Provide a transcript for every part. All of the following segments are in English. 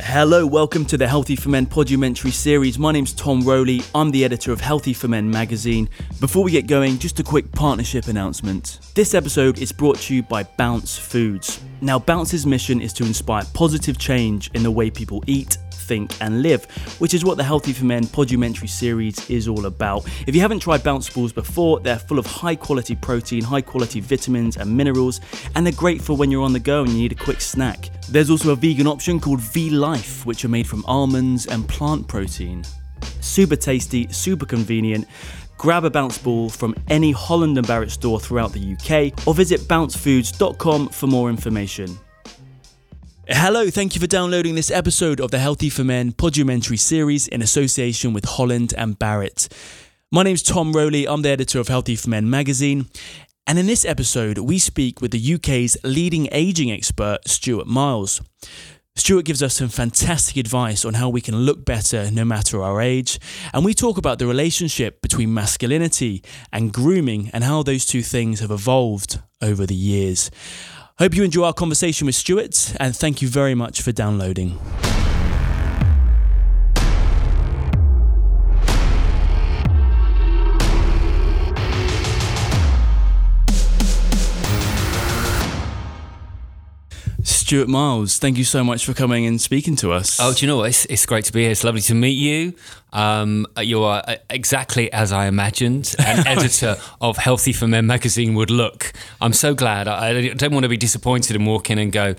Hello, welcome to the Healthy for Men podumentary series. My name's Tom Rowley. I'm the editor of Healthy for Men magazine. Before we get going, just a quick partnership announcement. This episode is brought to you by Bounce Foods. Now, Bounce's mission is to inspire positive change in the way people eat, think, and live, which is what the Healthy for Men podumentary series is all about. If you haven't tried Bounce Balls before, they're full of high quality protein, high quality vitamins and minerals, and they're great for when you're on the go and you need a quick snack. There's also a vegan option called V Life, which are made from almonds and plant protein. Super tasty, super convenient. Grab a bounce ball from any Holland and Barrett store throughout the UK or visit bouncefoods.com for more information. Hello, thank you for downloading this episode of the Healthy for Men podumentary series in association with Holland and Barrett. My name's Tom Rowley, I'm the editor of Healthy for Men magazine, and in this episode, we speak with the UK's leading aging expert, Stuart Miles. Stuart gives us some fantastic advice on how we can look better no matter our age, and we talk about the relationship between masculinity and grooming and how those two things have evolved over the years. Hope you enjoy our conversation with Stuart, and thank you very much for downloading. Stuart Miles, thank you so much for coming and speaking to us. Oh, do you know what? It's, it's great to be here. It's lovely to meet you. Um, you are uh, exactly as I imagined an editor of Healthy for Men magazine would look. I'm so glad. I, don't want to be disappointed and walk in and go,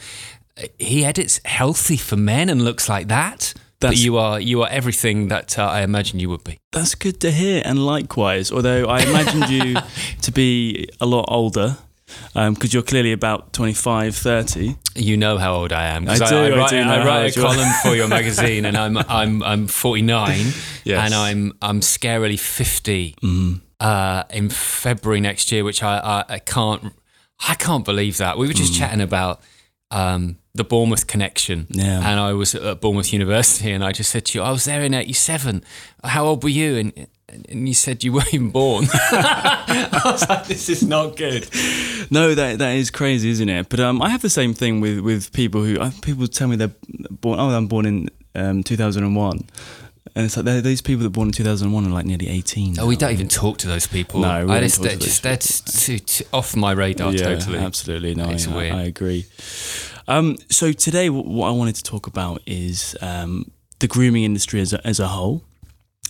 he edits Healthy for Men and looks like that. That's, but you are you are everything that uh, I imagined you would be. That's good to hear, and likewise. Although I imagined you to be a lot older, because um, you're clearly about 25, 30. You know how old I am. I, do, I, I write, I I write a column for your magazine, and I'm I'm I'm 49, yes. and I'm I'm scarily 50 mm. uh, in February next year, which I, I, I can't I can't believe that. We were just mm. chatting about um, the Bournemouth connection, yeah. and I was at Bournemouth University, and I just said to you, I was there in '87. How old were you? And and you said you weren't even born. I was like, this is not good. No, that that is crazy, isn't it? But um, I have the same thing with, with people who uh, people tell me they're born. Oh, I'm born in um, 2001. And it's like these people that were born in 2001 are like nearly 18. Oh, we don't even talk to those people. No, we I just, they're, just, that's too, too off my radar yeah, totally. Absolutely. No, it's I, weird. I, I agree. Um, so today, what I wanted to talk about is um, the grooming industry as a, as a whole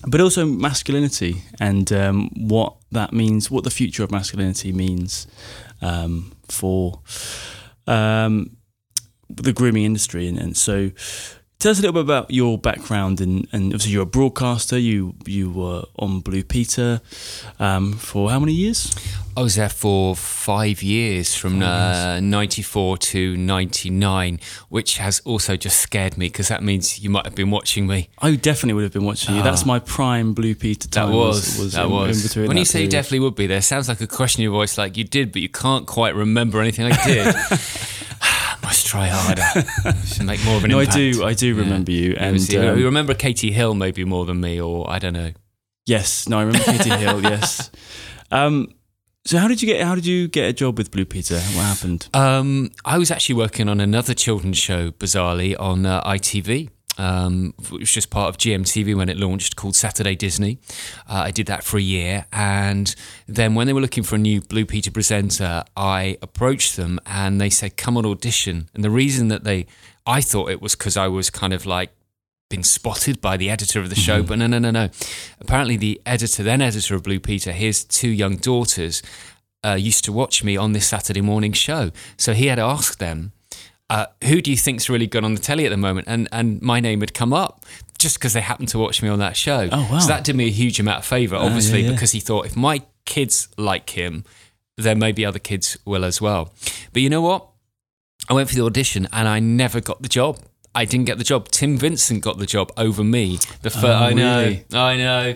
but also masculinity and um, what that means, what the future of masculinity means um, for um, the grooming industry. And, and, so, tell us a little bit about your background. And, and obviously, you're a broadcaster. You you were on Blue Peter um, for how many years? I was there for five years from uh, 94 to 99, which has also just scared me because that means you might have been watching me. I definitely would have been watching you. That's ah. my prime Blue Peter time. That was. was that in, was. In when you say you definitely would be, there sounds like a question in your voice like you did, but you can't quite remember anything I did. must try harder. Should make more of an no, impact. I do. I do remember you. And was, you, um, remember Katy Hill maybe more than me, or I don't know. Yes. No, I remember Katy Hill. Yes. Um, so how did you get how did you get a job with Blue Peter? What happened? Um, I was actually working on another children's show, bizarrely, on uh, ITV. Um, it was just part of GMTV when it launched, called Saturday Disney. Uh, I did that for a year, and then when they were looking for a new Blue Peter presenter, I approached them, and they said, "Come on audition." And the reason that they, I thought it was because I was kind of like been spotted by the editor of the show, mm-hmm. but no, no, no, no. Apparently, the editor, then editor of Blue Peter, his two young daughters uh, used to watch me on this Saturday morning show. So he had asked them, uh, "Who do you think's really good on the telly at the moment?" And and my name had come up just because they happened to watch me on that show. Oh wow! So that did me a huge amount of favour, ah, obviously, yeah, yeah. because he thought if my kids like him, then maybe other kids will as well. But you know what? I went for the audition and I never got the job. I didn't get the job. Tim Vincent got the job over me. The fir- oh, I know, really? I know.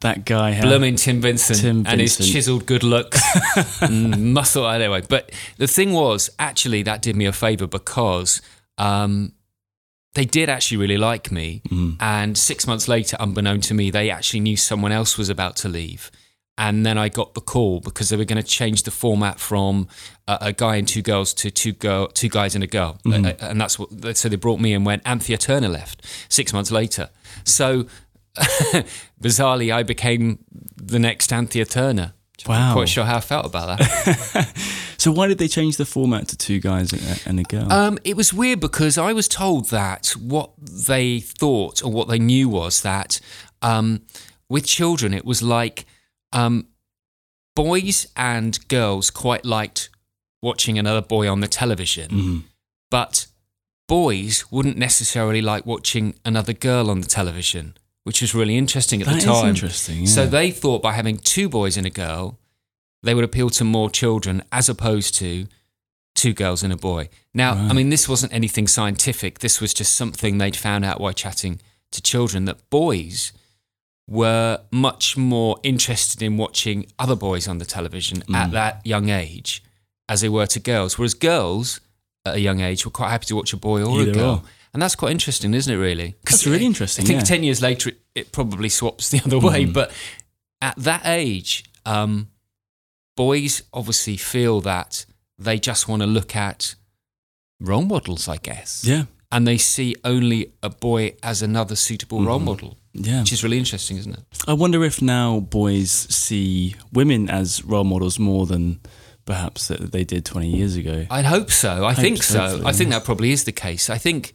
That guy, blooming Tim Vincent, Tim Vincent, and his chiseled good looks, muscle. Anyway, but the thing was, actually, that did me a favor because um, they did actually really like me. Mm. And six months later, unbeknown to me, they actually knew someone else was about to leave. and then I got the call because they were going to change the format from a, a guy and two girls to two girl, two guys and a girl, Mm-hmm. Uh, and that's what. So they brought me in when Anthea Turner left six months later. So bizarrely, I became the next Anthea Turner. I'm not quite sure how I felt about that. So why did they change the format to two guys and a- girl? Um, it was weird because I was told that what they thought or what they knew was that um, with children, it was like um, boys and girls quite liked watching another boy on the television, Mhm. but boys wouldn't necessarily like watching another girl on the television, which was really interesting at That the is time. interesting. So they thought by having two boys and a girl, they would appeal to more children as opposed to two girls and a boy. Now, I mean, this wasn't anything scientific. This was just something they'd found out while chatting to children that boys were much more interested in watching other boys on the television Mm. at that young age as they were to girls, whereas girls at a young age were quite happy to watch a boy or Either a girl. or. And that's quite interesting, isn't it, really? That's really interesting, I think yeah. 10 years later, it, it probably swaps the other way. Mhm. But at that age, um, boys obviously feel that they just want to look at role models, I guess. yeah, And they see only a boy as another suitable role Mhm. model, yeah. which is really interesting, isn't it? I wonder if now boys see women as role models more than perhaps that they did 20 years ago. I'd hope so. I think Hopes, so. I think that probably is the case. I think,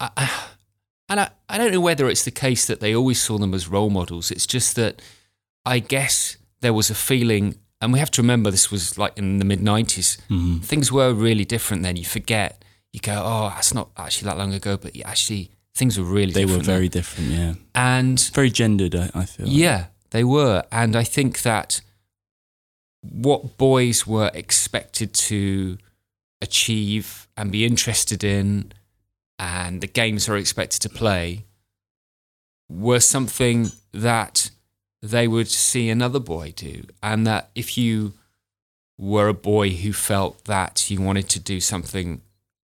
I, I- and I, I don't know whether it's the case that they always saw them as role models. It's just that I guess there was a feeling, and we have to remember this was like in the mid 90s. Mhm. Things were really different then. You forget, you go, oh, that's not actually that long ago, but actually, things were really different. They were different. then. very different, yeah. And Very gendered, I, I feel. yeah, they were. And I think that what boys were expected to achieve and be interested in, and the games they were expected to play, were something that they would see another boy do. And that if you were a boy who felt that you wanted to do something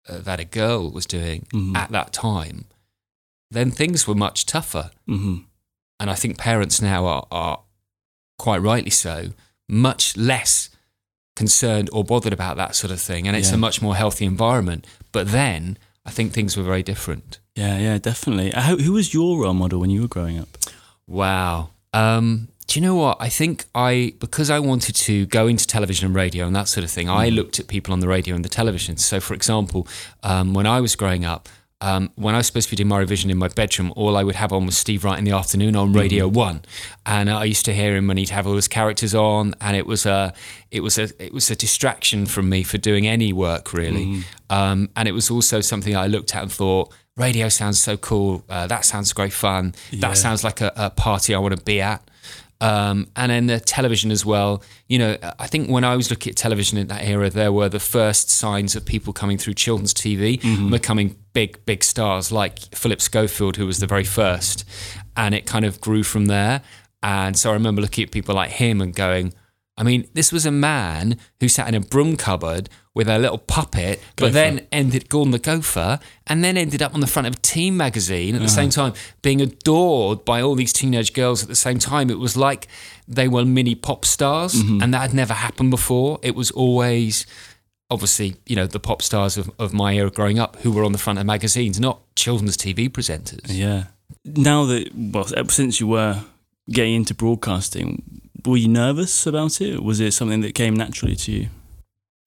uh, that a girl was doing Mhm. at that time, then things were much tougher hmm and I think parents now are, are quite rightly so, much less concerned or bothered about that sort of thing. And it's Yeah. a much more healthy environment. But then I think things were very different. Yeah, yeah, definitely. Uh, Who, who was your role model when you were growing up? Wow. Um, do you know what? I think I, because I wanted to go into television and radio and that sort of thing, I looked at people on the radio and the television. So, for example, um, when I was growing up, um, when I was supposed to be doing my revision in my bedroom, all I would have on was Steve Wright in the afternoon on Radio One, and I used to hear him when he'd have all his characters on, and it was a, it was a, it was a distraction from me for doing any work really, um, and it was also something I looked at and thought, radio sounds so cool, uh, that sounds great fun, Yeah. that sounds like a, a party I want to be at. Um, and then the television as well. You know, I think when I was looking at television in that era, there were the first signs of people coming through children's TV and becoming big, big stars like Philip Schofield, who was the very first. And it kind of grew from there. And so I remember looking at people like him and going, I mean, this was a man who sat in a broom cupboard with a little puppet, but then ended Gordon the Gopher, and then ended up on the front of Teen magazine at the same uh-huh. time, being adored by all these teenage girls at the same time. It was like they were mini pop stars, mm-hmm. and that had never happened before. It was always, obviously, you know, the pop stars of, of my era growing up who were on the front of magazines, not children's TV presenters. Yeah. Now that, well, since you were getting into broadcasting, were you nervous about it? Was it something that came naturally to you?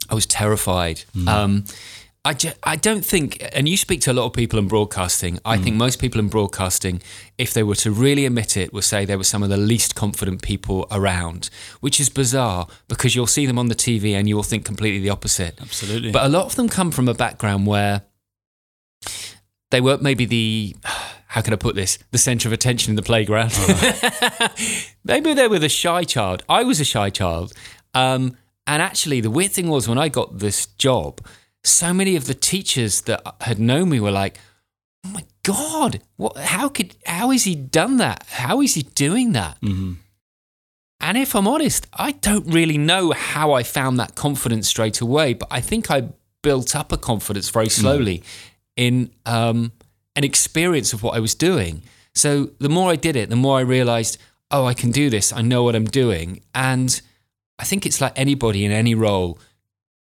I was terrified. Um, I, I don't think, and you speak to a lot of people in broadcasting. I think most people in broadcasting, if they were to really admit it, would say they were some of the least confident people around, which is bizarre because you'll see them on the TV and you'll think completely the opposite. Absolutely. But a lot of them come from a background where they weren't maybe the, how can I put this, the centre of attention in the playground. maybe they were the shy child. I was a shy child. Um, and actually, the weird thing was when I got this job, so many of the teachers that had known me were like, "Oh my god, what? How could? How has he done that? How is he doing that?" Mhm. And if I'm honest, I don't really know how I found that confidence straight away, but I think I built up a confidence very slowly in um, an experience of what I was doing. So the more I did it, the more I realized oh, I can do this. I know what I'm doing. And I think it's like anybody in any role.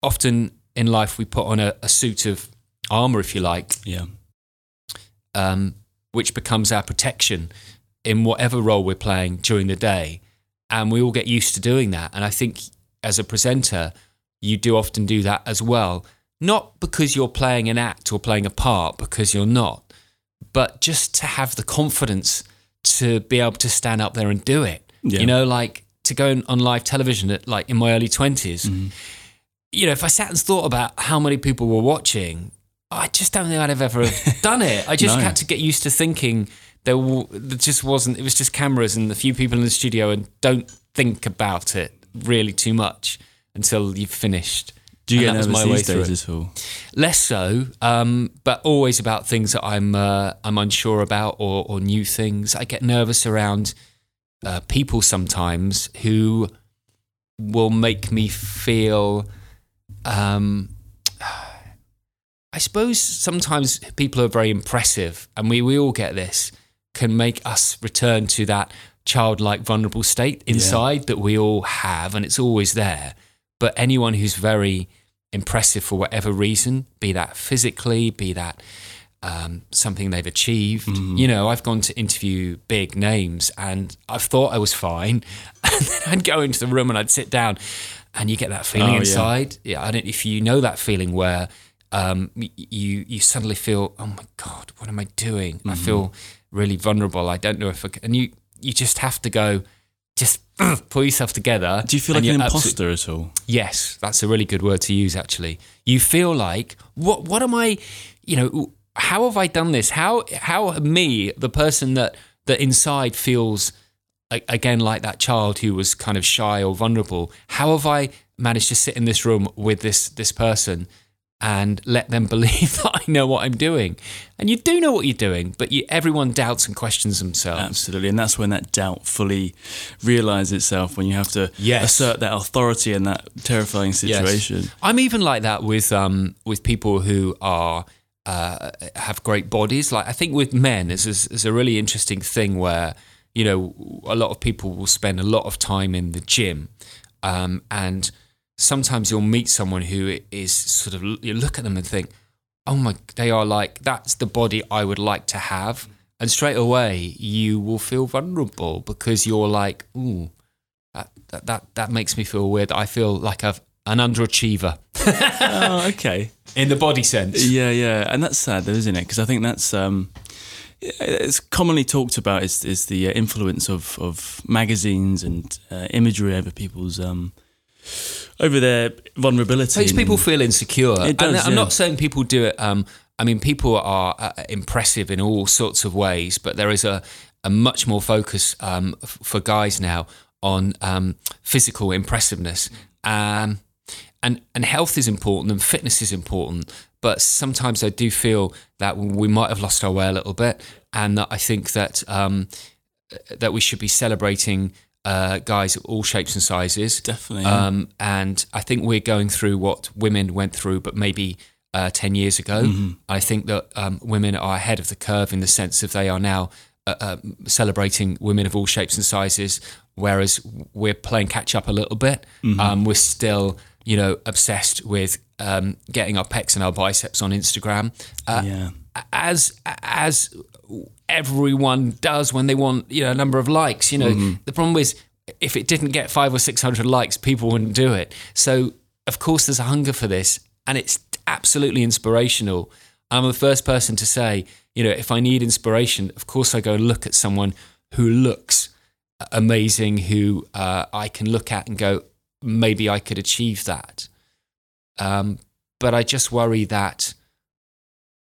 Often in life, we put on a, a suit of armor, if you like, Yeah. um, which becomes our protection in whatever role we're playing during the day. And we all get used to doing that. And I think as a presenter, you do often do that as well. Not because you're playing an act or playing a part, because you're not, but just to have the confidence to be able to stand up there and do it. Yeah. You know, like to go on- live television at like in my early 20s. Mm-hmm. You know, if I sat and thought about how many people were watching, I just don't think I'd have ever done it. I just No. had to get used to thinking there, w- there just wasn't, it was just cameras and a few people in the studio and don't think about it really too much until you've finished. Do you And get nervous these days at all? Less so, um, but always about things that I'm uh, I'm unsure about or, or new things. I get nervous around uh, people sometimes who will make me feel. Um, I suppose sometimes people are very impressive, and we, we all get this, can make us return to that childlike, vulnerable state inside that we all have, and it's always there. But anyone who's very impressive for whatever reason, be that physically, be that um, something they've achieved. You know, I've gone to interview big names and I've thought I was fine. And then I'd go into the room and I'd sit down and you get that feeling Oh, inside. Yeah. I don't if you know that feeling where um, you you suddenly feel, oh my God, what am I doing? Mm-hmm. I feel really vulnerable. I don't know if I can. And you, you just have to go, just pull yourself together. Do you feel like an imposter at all? Yes, that's a really good word to use. Actually, you feel like what? What am I? You know, how have I done this? How? How me, the person that that inside feels again like that child who was kind of shy or vulnerable. How have I managed to sit in this room with this this person? And let them believe that I know what I'm doing, and you do know what you're doing, but you, everyone doubts and questions themselves. Absolutely, and that's when that doubt fully realizes itself when you have to Yes. assert that authority in that terrifying situation. Yes. I'm even like that with um with people who are uh, have great bodies. Like I think with men, it's, it's a really interesting thing where you know a lot of people will spend a lot of time in the gym, um, and sometimes you'll meet someone who is sort of you look at them and think, oh my, they are like that's the body I would like to have, and straight away you will feel vulnerable because you're like, ooh, that that that, that makes me feel weird. I feel like I've an underachiever oh, okay. in the body sense. Yeah, yeah, and that's sad, though, isn't it? Because I think that's um, it's commonly talked about is is the uh, influence of of magazines and uh, imagery over people's um, over their vulnerability. Makes people feel insecure. It does, and I'm yeah. not saying people do it. Um, I mean, people are uh, impressive in all sorts of ways, but there is a, a much more focus um, f- for guys now on um, physical impressiveness. Um, and and health is important and fitness is important, but sometimes I do feel that we might have lost our way a little bit, and that I think that um, that we should be celebrating uh, guys of all shapes and sizes. Definitely, yeah. Um, and I think we're going through what women went through, but maybe uh, 10 years ago. Mm-hmm. I think that um, women are ahead of the curve in the sense of they are now uh, uh, celebrating women of all shapes and sizes, whereas we're playing catch up a little bit. Mm-hmm. Um, we're still, you know, obsessed with um, getting our pecs and our biceps on Instagram. Uh, yeah. as as everyone does when they want you know a number of likes. You know, the problem is if it didn't get five or six hundred likes, people wouldn't do it. So of course there's a hunger for this, and it's absolutely inspirational. I'm the first person to say, you know, if I need inspiration, of course I go and look at someone who looks amazing, who uh, I can look at and go, maybe I could achieve that. Um, but I just worry that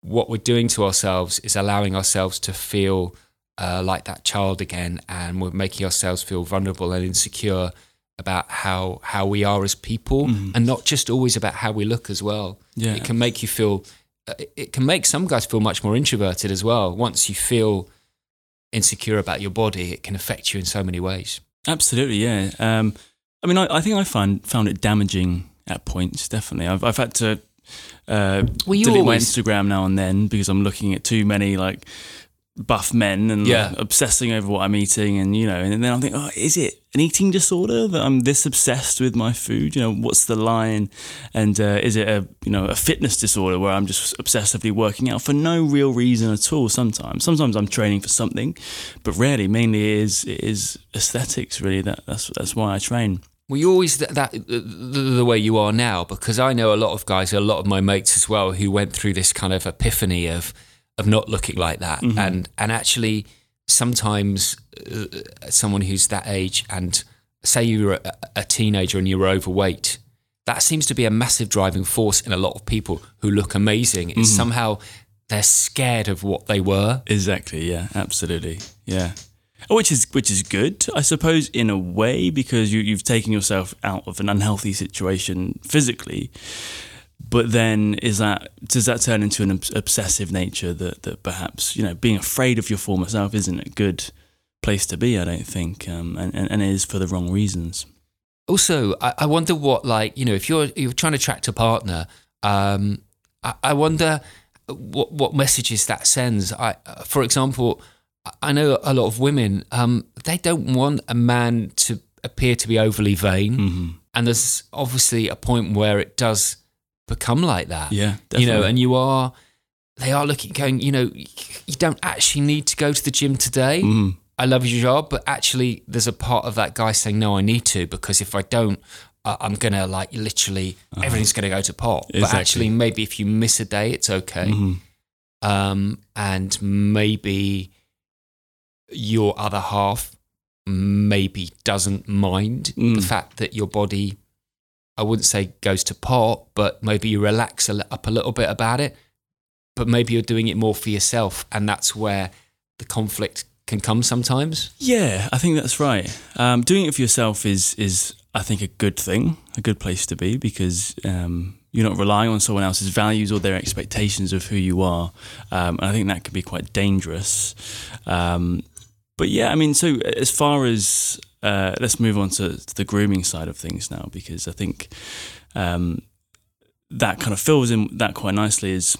what we're doing to ourselves is allowing ourselves to feel uh, like that child again, and we're making ourselves feel vulnerable and insecure about how how we are as people, and not just always about how we look as well. Yeah. It can make you feel. uh, it- can make some guys feel much more introverted as well. Once you feel insecure about your body, it can affect you in so many ways. Absolutely, yeah. Um, I mean, I, I think I found found it damaging at points. Definitely, I've I've had to uh, delete my Instagram now and then because I'm looking at too many like buff men and Yeah. like, obsessing over what I'm eating, and you know, and then I think oh, is it an eating disorder that I'm this obsessed with my food? You know, what's the line? And uh, is it a you know a fitness disorder where I'm just obsessively working out for no real reason at all? Sometimes, sometimes I'm training for something, but rarely. Mainly, it is it is aesthetics. Really, that that's that's why I train. Well, you always that, that the, the way you are now because I know a lot of guys, a lot of my mates as well, who went through this kind of epiphany of of not looking like that, and and actually sometimes uh, someone who's that age and say you're a, a teenager and you're overweight, that seems to be a massive driving force in a lot of people who look amazing. Is somehow they're scared of what they were. Exactly. Yeah. Absolutely. Yeah. Which is which is good, I suppose, in a way, because you, you've taken yourself out of an unhealthy situation physically. But then, is that does that turn into an obsessive nature that that perhaps you know being afraid of your former self isn't a good place to be? I don't think, um, and, and and it is for the wrong reasons. Also, I, I wonder what like you know if you're you're trying to attract a partner, um, I, I wonder what what messages that sends. I, for example, I know a lot of women um, they don't want a man to appear to be overly vain, Mm-hmm. and there's obviously a point where it does become like that. Yeah, you know, and you are they are looking going. You know, you don't actually need to go to the gym today. Mm. I love your job, but actually, there's a part of that guy saying, "No, I need to," because if I don't, I'm gonna like literally everything's gonna go to pot. But Uh-huh. Exactly. Mm-hmm. actually, maybe if you miss a day, it's okay. Um, and maybe your other half maybe doesn't mind the Mm. fact that your body, I wouldn't say goes to pot, but maybe you relax a, up a little bit about it. But maybe you're doing it more for yourself, and that's where the conflict can come sometimes. Yeah, I think that's right. Um, doing it for yourself is is I think a good thing, a good place to be because um, you're not relying on someone else's values or their expectations of who you are, um, and I think that could be quite dangerous. Um, but yeah, I mean, so as far as uh, let's move on to, to the grooming side of things now because I think um, that kind of fills in that quite nicely. Is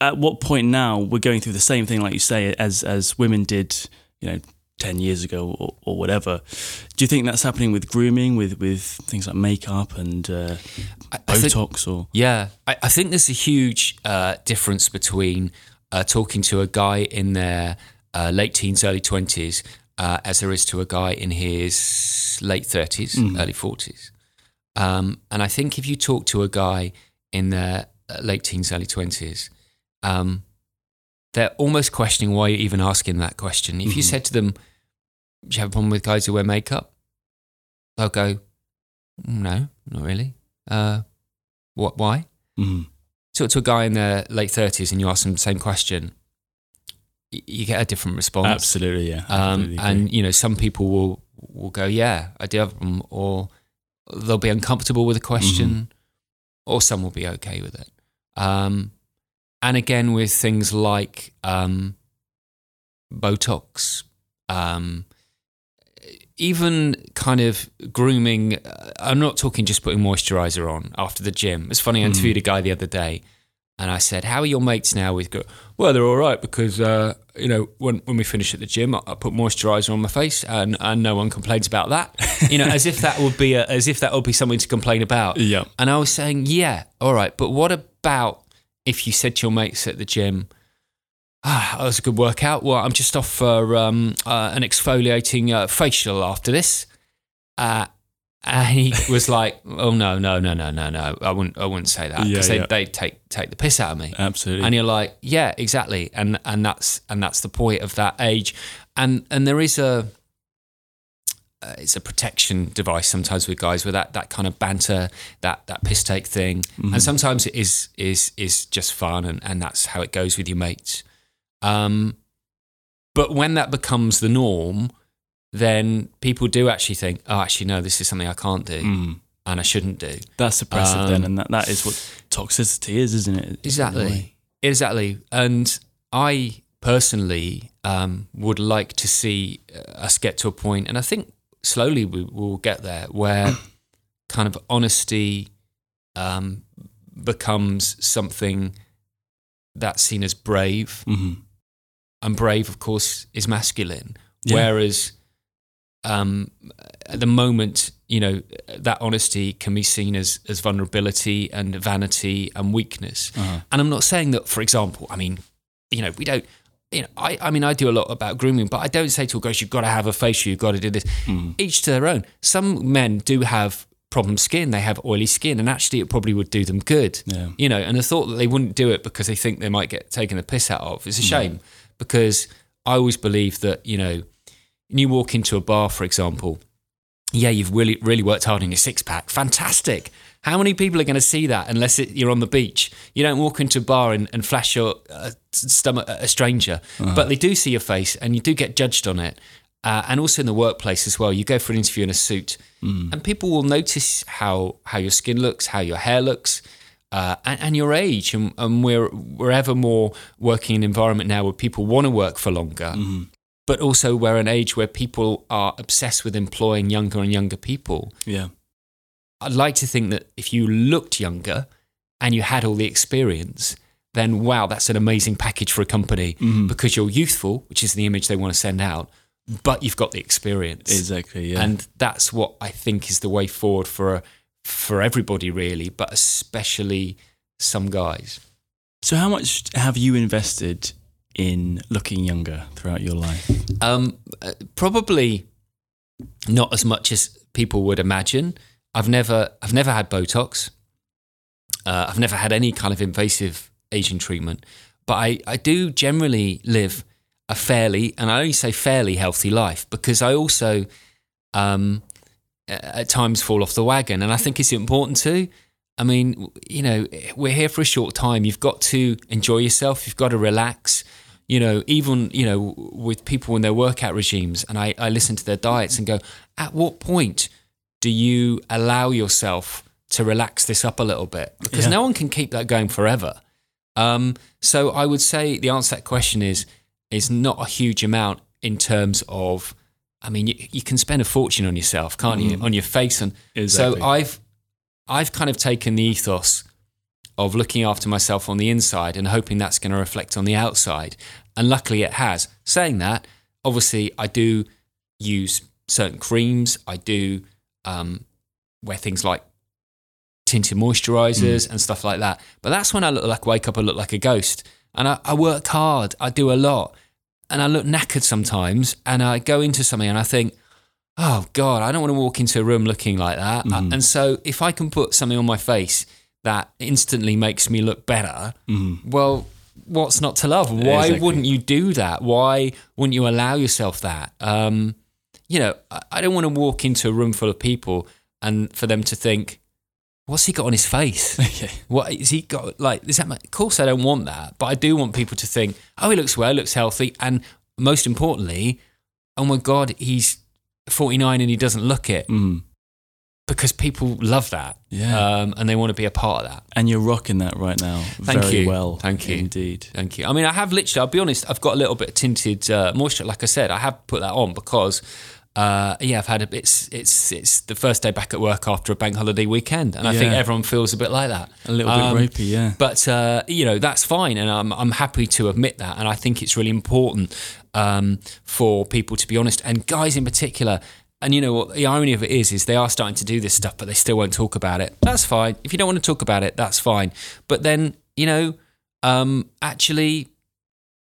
at what point now we're going through the same thing, like you say, as as women did, you know, ten years ago or, or whatever. Do you think that's happening with grooming, with with things like makeup and uh, I- I think- Botox, or Yeah, I, I think there's a huge uh, difference between uh, talking to a guy in their uh, late teens, early 20s, uh, as there is to a guy in his late 30s, early 40s. Um, and I think if you talk to a guy in their uh, late teens, early 20s, um, they're almost questioning why you're even asking that question. If you said to them, Do you have a problem with guys who wear makeup? They'll go, No, not really. Uh, what? Why? Mhm. Talk to a guy in their late thirties and you ask them the same question, you get a different response. absolutely, yeah, Um, absolutely and you know, some people will will go, "Yeah, I do have problem," or they'll be uncomfortable with a question, Mm-hmm. or some will be okay with it. Um, and again, with things like um, Botox, um, even kind of grooming. uh, I'm not talking just putting moisturizer on after the gym. It's funny. I interviewed a guy the other day, and I said, "How are your mates now?" With go, well, they're all right because uh, you know when when we finish at the gym, I, I put moisturizer on my face, and and no one complains about that. You know, as if that would be a, as if that would be something to complain about. Yeah. And I was saying, yeah, all right, but what about if you said to your mates at the gym? Ah, that was a good workout. Well, I'm just off for um, uh, an exfoliating uh, facial after this. Uh, and he was like, "Oh no, no, no, no, no, no! I wouldn't, I wouldn't say that Yeah, because they yeah. they take take the piss out of me." absolutely. And you're like, "Yeah, exactly." And and that's and that's the point of that age. And and there is a uh, it's a protection device sometimes with guys with that that kind of banter, that that piss take thing, Mm-hmm. and sometimes it is is is just fun, and and that's how it goes with your mates. Um, but when that becomes the norm, then people do actually think, oh, actually, no, this is something I can't do Mm. and I shouldn't do. That's oppressive then, Um, and that, that is what toxicity is, isn't it? In a way. Exactly. Exactly. And I personally um, would like to see uh, us get to a point, and I think slowly we will get there, where kind of honesty um, becomes something that's seen as brave. Mhm. and brave, of course, is masculine. Yeah. Whereas um, at the moment, you know, that honesty can be seen as, as vulnerability and vanity and weakness. Uh-huh. And I'm not saying that, for example, I mean, you know, we don't, you know, I, I mean, I do a lot about grooming, but I don't say to a guys, you've got to have a facial, you've got to do this. Each to their own. Some men do have problem skin, they have oily skin, and actually it probably would do them good. Yeah. You know, and the thought that they wouldn't do it because they think they might get taken the piss out of is a shame because I always believe that, you know, when you walk into a bar, for example, yeah, you've really really worked hard on your six pack. Fantastic. How many people are going to see that unless it, you're on the beach? You don't walk into a bar and, and flash your uh, stomach at a stranger, but they do see your face and you do get judged on it. Uh, and also in the workplace as well, you go for an interview in a suit, and people will notice how how your skin looks, how your hair looks, uh, and, and your age. And, and we're we're ever more working in an environment now where people want to work for longer but also we're an age where people are obsessed with employing younger and younger people. Yeah. I'd like to think that if you looked younger and you had all the experience, then wow, that's an amazing package for a company mm-hmm. because you're youthful, which is the image they want to send out, but you've got the experience. Exactly. Yeah. And that's what I think is the way forward for for everybody really, but especially some guys. so, how much have you invested in looking younger throughout your life? Um, uh, probably not as much as people would imagine. I've never, I've never had Botox. Uh, I've never had any kind of invasive aging treatment, but I, I do generally live a fairly, and I only say fairly healthy life because I also, um, at times fall off the wagon, and I think it's important to. I mean, you know, we're here for a short time. You've got to enjoy yourself. You've got to relax. You know, even you know, with people in their workout regimes, and I, I listen to their diets and go, at what point do you allow yourself to relax this up a little bit? Because Yeah. no one can keep that going forever. Um, so I would say the answer to that question is is not a huge amount in terms of. I mean, you, you can spend a fortune on yourself, can't you? On your face, and Exactly. so I've I've kind of taken the ethos of looking after myself on the inside and hoping that's going to reflect on the outside. And luckily it has. Saying that, obviously, I do use certain creams. I do um, wear things like tinted moisturizers and stuff like that. But that's when I look like wake up and look like a ghost. And I, I work hard. I do a lot. And I look knackered sometimes. And I go into something and I think, oh God, I don't want to walk into a room looking like that. Uh, And so if I can put something on my face that instantly makes me look better, well, what's not to love? Why Exactly. wouldn't you do that? Why wouldn't you allow yourself that? Um, you know, I, don't want to walk into a room full of people and for them to think, what's he got on his face? Okay. What is he got? Like, is that? Of course, I don't want that, but I do want people to think, oh, he looks well, looks healthy, and most importantly, oh my god, he's forty nine and he doesn't look it Mm. Because people love that, Yeah. um, and they want to be a part of that. And you're rocking that right now. Thank very you. well. Thank you. Indeed. Thank you. I mean, I have literally. I'll be honest. I've got a little bit of tinted uh, moisture. Like I said, I have put that on because, uh, yeah, I've had a. It's it's it's the first day back at work after a bank holiday weekend, and I think everyone feels a bit like that. A little Um, bit rapey, yeah. But uh, you know that's fine, and I'm I'm happy to admit that, and I think it's really important um, for people to be honest, and guys in particular. And you know what the irony of it is, is they are starting to do this stuff, but they still won't talk about it. That's fine. If you don't want to talk about it, that's fine. But then you know, um, actually,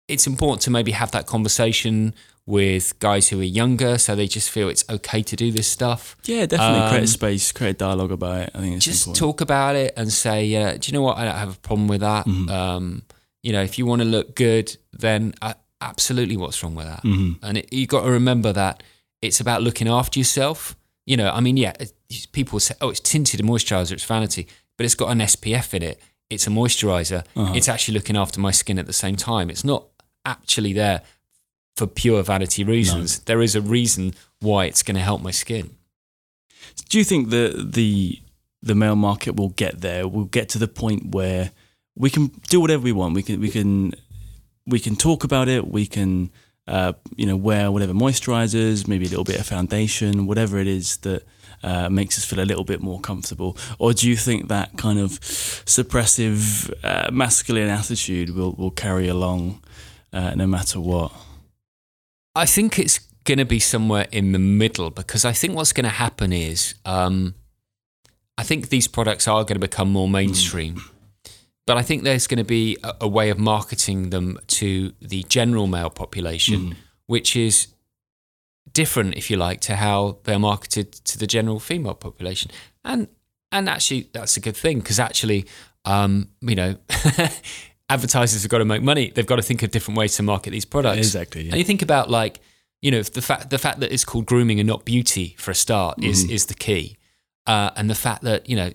it's important to maybe have that conversation with guys who are younger, so they just feel it's okay to do this stuff Yeah, definitely. create Um, a space, create a dialogue about it. I think it's just important. talk about it and say, uh, do you know what? I don't have a problem with that. Mm-hmm. Um, you know, if you want to look good, then uh, absolutely, what's wrong with that? Mm-hmm. And it, you got to remember that it's about looking after yourself. You know, I mean, yeah, people say, oh, it's tinted moisturizer, it's vanity, but it's got an SPF in it. It's a moisturizer. Uh-huh. It's actually looking after my skin at the same time. It's not actually there for pure vanity reasons. There is a reason why it's going to help my skin. Do you think that the the male market will get there? We'll get to the point where we can do whatever we want. We can we can we can talk about it. We can uh, you know wear whatever moisturizers, maybe a little bit of foundation, whatever it is that uh, makes us feel a little bit more comfortable. Or do you think that kind of suppressive uh, masculine attitude will will carry along? uh, no matter what. I think it's going to be somewhere in the middle because I think what's going to happen is um, I think these products are going to become more mainstream. But I think there's going to be a, a way of marketing them to the general male population, which is different, if you like, to how they're marketed to the general female population. And and actually, that's a good thing because actually, um, you know, advertisers have got to make money. They've got to think of different ways to market these products. Exactly, yeah. And you think about like, you know, the fact the fact that it's called grooming and not beauty for a start is Mm-hmm. is the key. Uh, and the fact that you know,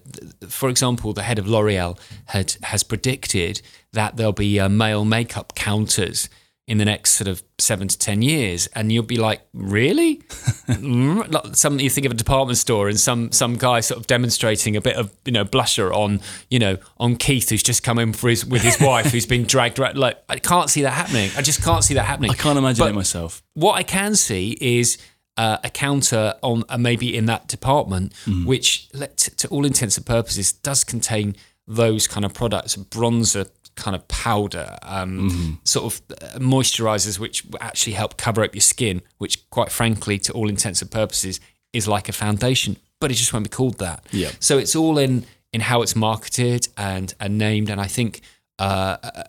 for example, the head of L'Oreal had has predicted that there'll be uh, male makeup counters in the next sort of seven to ten years, and you'll be like, really? Like some you think of a department store and some some guy sort of demonstrating a bit of you know blusher on you know on Keith who's just come in for his with his wife who's been dragged around. Like I can't see that happening. I just can't see that happening. I can't imagine But- it myself. what I can see is uh, a counter on uh, maybe in that department, which, let, to all intents and purposes, does contain those kind of products, bronzer kind of powder, um, sort of uh, moisturizers, which actually help cover up your skin, which, quite frankly, to all intents and purposes, is like a foundation, but it just won't be called that. Yeah. So it's all in in how it's marketed and and named, and I think uh, uh,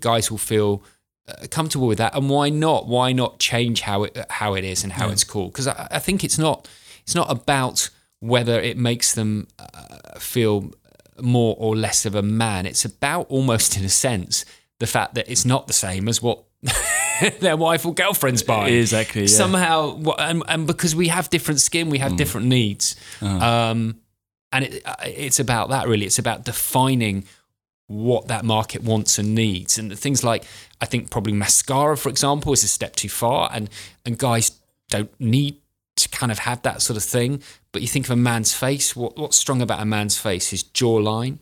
guys will feel uh, comfortable with that. And why not? Why not change how it how it is and how it's called? Because I, I think it's not it's not about whether it makes them uh, feel more or less of a man. It's about almost in a sense the fact that it's not the same as what their wife or girlfriend's buying. Exactly, yeah. Somehow, and, and because we have different skin, we Mm. have different needs. Uh-huh. Um, and it, uh, it's about that really. It's about defining what that market wants and needs. And things like, I think probably mascara, for example, is a step too far. And, and guys don't need to kind of have that sort of thing. But you think of a man's face, what, what's strong about a man's face? His jawline,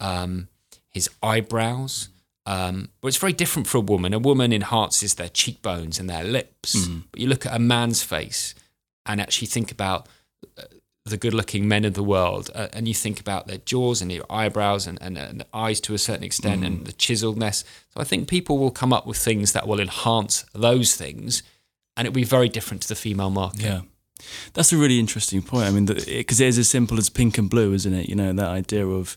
um, his eyebrows. Um, but it's very different for a woman. A woman enhances their cheekbones and their lips. But you look at a man's face and actually think about uh, the good looking men of the world uh, and you think about their jaws and their eyebrows and, and, and eyes to a certain extent and the chiseledness. So I think people will come up with things that will enhance those things and it'll be very different to the female market. Yeah. That's a really interesting point. I mean, because it is as simple as pink and blue, isn't it? You know, that idea of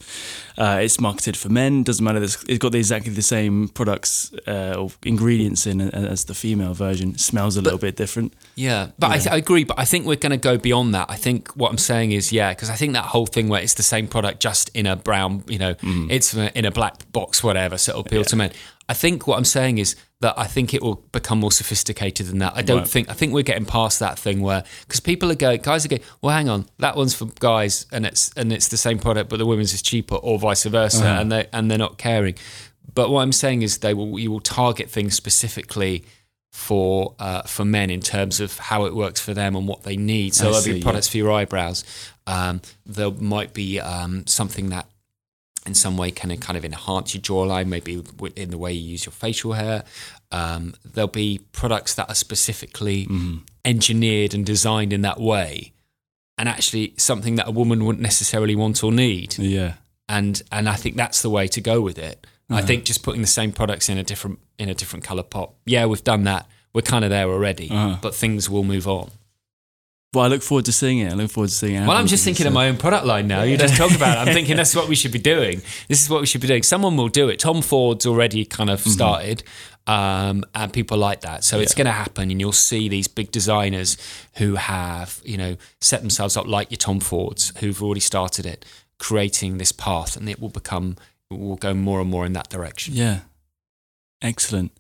uh, it's marketed for men, doesn't matter. It's it's got exactly the same products uh, or ingredients in as the female version. It smells a little bit different. Yeah, but I, th- I agree. But I think we're going to go beyond that. I think what I'm saying is, yeah, because I think that whole thing where it's the same product just in a brown, you know, it's in a black box, whatever, so it'll appeal to men. I think what I'm saying is that I think it will become more sophisticated than that. I don't Right. think. I think we're getting past that thing where because people are going, guys are going, well, hang on, that one's for guys and it's and it's the same product, but the women's is cheaper, or vice versa, and they and they're not caring. But what I'm saying is they will you will target things specifically for uh, for men in terms of how it works for them and what they need. So I there'll see, be yeah. products for your eyebrows. Um, there might be um, something that in some way can kind of enhance your jawline, maybe in the way you use your facial hair. Um, there'll be products that are specifically Mm-hmm. engineered and designed in that way, and actually something that a woman wouldn't necessarily want or need Yeah. and and I think that's the way to go with it. Uh-huh. I think just putting the same products in a different in a different color pop. Yeah, we've done that. We're kind of there already, Uh-huh. but things will move on. Well, I look forward to seeing it. I look forward to seeing it. Well, I'm just thinking of my own product line now. You just talk about it. I'm thinking that's what we should be doing. This is what we should be doing. Someone will do it. Tom Ford's already kind Mm-hmm. of started, um, and people like that. So it's going to happen, and you'll see these big designers who have, you know, set themselves up like your Tom Fords, who've already started it, creating this path, and it will become, it will go more and more in that direction. Yeah. Excellent.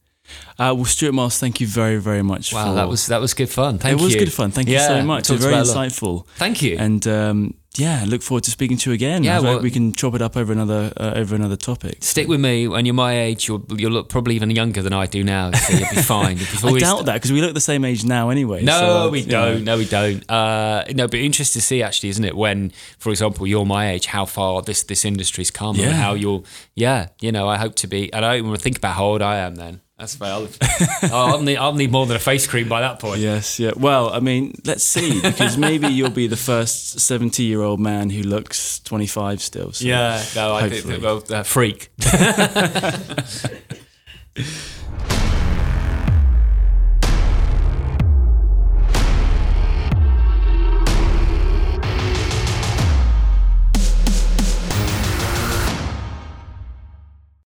Uh, well, Stuart Miles, thank you very, very much. Wow, for, that was that was good fun. Thank it was good fun. Thank you so much. It was very about a lot. insightful. Thank you. And um, yeah, look forward to speaking to you again. Yeah, well- we can chop it up over another uh, over another topic. Stick with me. When you're my age, you'll you'll look probably even younger than I do now. So you'll be fine. I doubt that because we look the same age now anyway. No, so, we don't. No, we don't. Uh, no, but interesting to see actually, isn't it? When, for example, you're my age, how far this this industry's come, Yeah. and how you'll, yeah, you know, I hope to be. And I don't even think about how old I am. Then that's fair. I'll, I'll need I'll need more than a face cream by that point. Yes, yeah. Well, I mean, let's see because maybe you'll be the first seventy-year-old man who looks twenty-five still. So. Yeah, no, I Hopefully. think well, uh, freak.